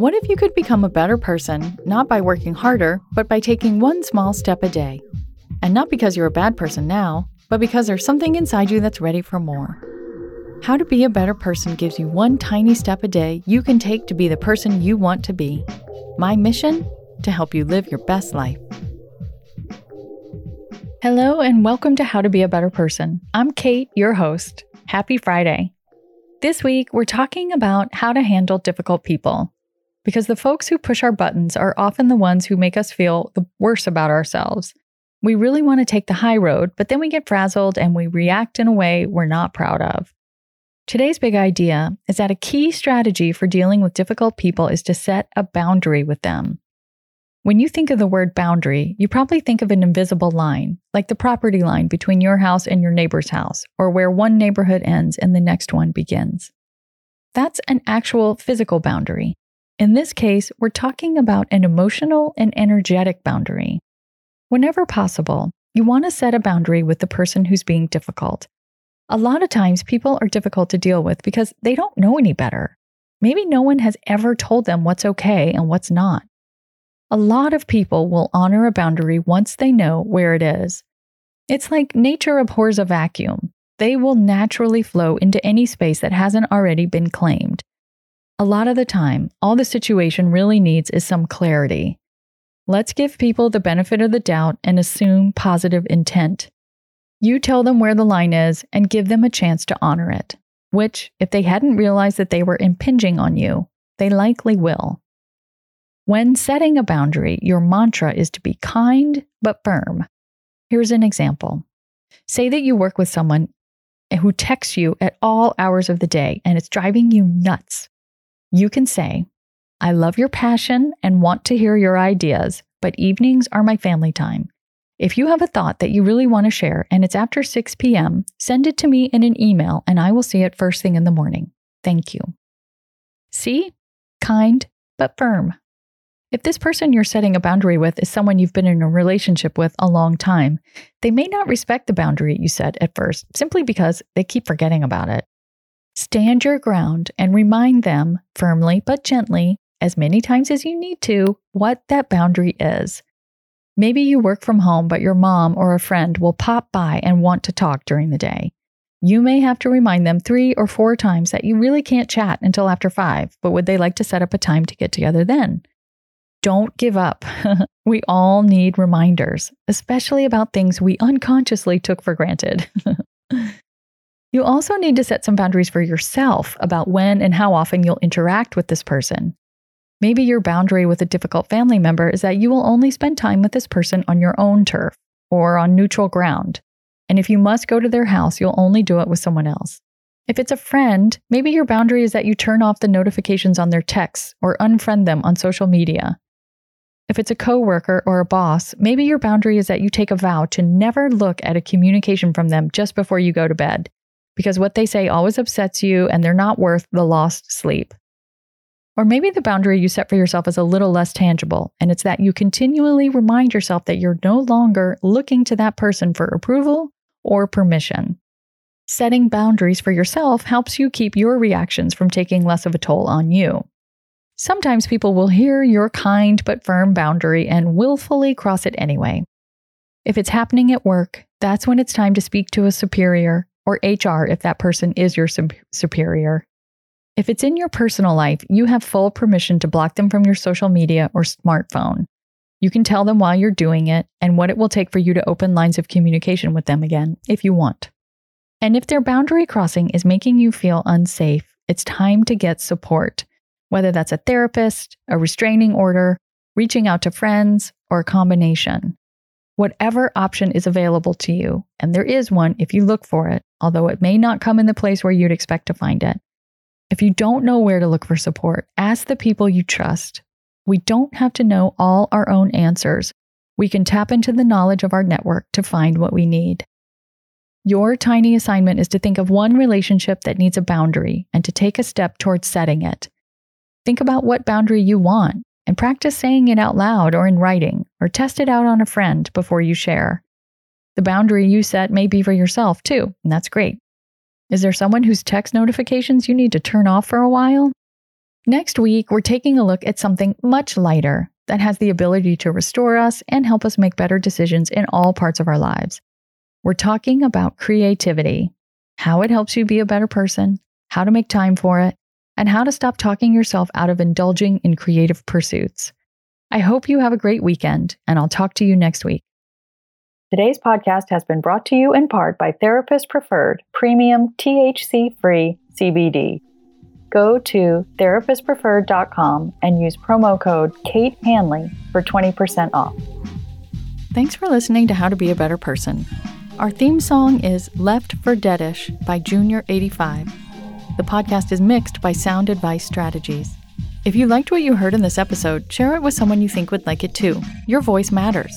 What if you could become a better person, not by working harder, but by taking one small step a day? And not because you're a bad person now, but because there's something inside you that's ready for more. How to Be a Better Person gives you one tiny step a day you can take to be the person you want to be. My mission? To help you live your best life. Hello, and welcome to How to Be a Better Person. I'm Kate, your host. Happy Friday. This week, we're talking about how to handle difficult people because the folks who push our buttons are often the ones who make us feel the worse about ourselves. We really want to take the high road, but then we get frazzled and we react in a way we're not proud of. Today's big idea is that a key strategy for dealing with difficult people is to set a boundary with them. When you think of the word boundary, you probably think of an invisible line, like the property line between your house and your neighbor's house, or where one neighborhood ends and the next one begins. That's an actual physical boundary. In this case, we're talking about an emotional and energetic boundary. Whenever possible, you want to set a boundary with the person who's being difficult. A lot of times, people are difficult to deal with because they don't know any better. Maybe no one has ever told them what's okay and what's not. A lot of people will honor a boundary once they know where it is. It's like nature abhors a vacuum. They will naturally flow into any space that hasn't already been claimed. A lot of the time, all the situation really needs is some clarity. Let's give people the benefit of the doubt and assume positive intent. You tell them where the line is and give them a chance to honor it, which, if they hadn't realized that they were impinging on you, they likely will. When setting a boundary, your mantra is to be kind but firm. Here's an example. Say that you work with someone who texts you at all hours of the day and it's driving you nuts. You can say, I love your passion and want to hear your ideas, but evenings are my family time. If you have a thought that you really want to share and it's after 6 p.m., send it to me in an email and I will see it first thing in the morning. Thank you. See? Kind, but firm. If this person you're setting a boundary with is someone you've been in a relationship with a long time, they may not respect the boundary you set at first simply because they keep forgetting about it. Stand your ground and remind them firmly but gently, as many times as you need to, what that boundary is. Maybe you work from home, but your mom or a friend will pop by and want to talk during the day. You may have to remind them three or four times that you really can't chat until after five, but would they like to set up a time to get together then? Don't give up. we all need reminders, especially about things we unconsciously took for granted. You also need to set some boundaries for yourself about when and how often you'll interact with this person. Maybe your boundary with a difficult family member is that you will only spend time with this person on your own turf or on neutral ground. And if you must go to their house, you'll only do it with someone else. If it's a friend, maybe your boundary is that you turn off the notifications on their texts or unfriend them on social media. If it's a coworker or a boss, maybe your boundary is that you take a vow to never look at a communication from them just before you go to bed because what they say always upsets you and they're not worth the lost sleep. Or maybe the boundary you set for yourself is a little less tangible, and it's that you continually remind yourself that you're no longer looking to that person for approval or permission. Setting boundaries for yourself helps you keep your reactions from taking less of a toll on you. Sometimes people will hear your kind but firm boundary and willfully cross it anyway. If it's happening at work, that's when it's time to speak to a superior or HR if that person is your superior. If it's in your personal life, you have full permission to block them from your social media or smartphone. You can tell them why you're doing it and what it will take for you to open lines of communication with them again if you want. And if their boundary crossing is making you feel unsafe, it's time to get support, whether that's a therapist, a restraining order, reaching out to friends, or a combination whatever option is available to you. And there is one if you look for it, although it may not come in the place where you'd expect to find it. If you don't know where to look for support, ask the people you trust. We don't have to know all our own answers. We can tap into the knowledge of our network to find what we need. Your tiny assignment is to think of one relationship that needs a boundary and to take a step towards setting it. Think about what boundary you want and practice saying it out loud or in writing, or test it out on a friend before you share. The boundary you set may be for yourself too, and that's great. Is there someone whose text notifications you need to turn off for a while? Next week, we're taking a look at something much lighter that has the ability to restore us and help us make better decisions in all parts of our lives. We're talking about creativity, how it helps you be a better person, how to make time for it, and how to stop talking yourself out of indulging in creative pursuits. I hope you have a great weekend, and I'll talk to you next week. Today's podcast has been brought to you in part by Therapist Preferred Premium THC Free CBD. Go to therapistpreferred.com and use promo code Kate Hanley for 20% off. Thanks for listening to How to Be a Better Person. Our theme song is Left for Deadish by Junior85. The podcast is mixed by Sound Advice Strategies. If you liked what you heard in this episode, share it with someone you think would like it too. Your voice matters.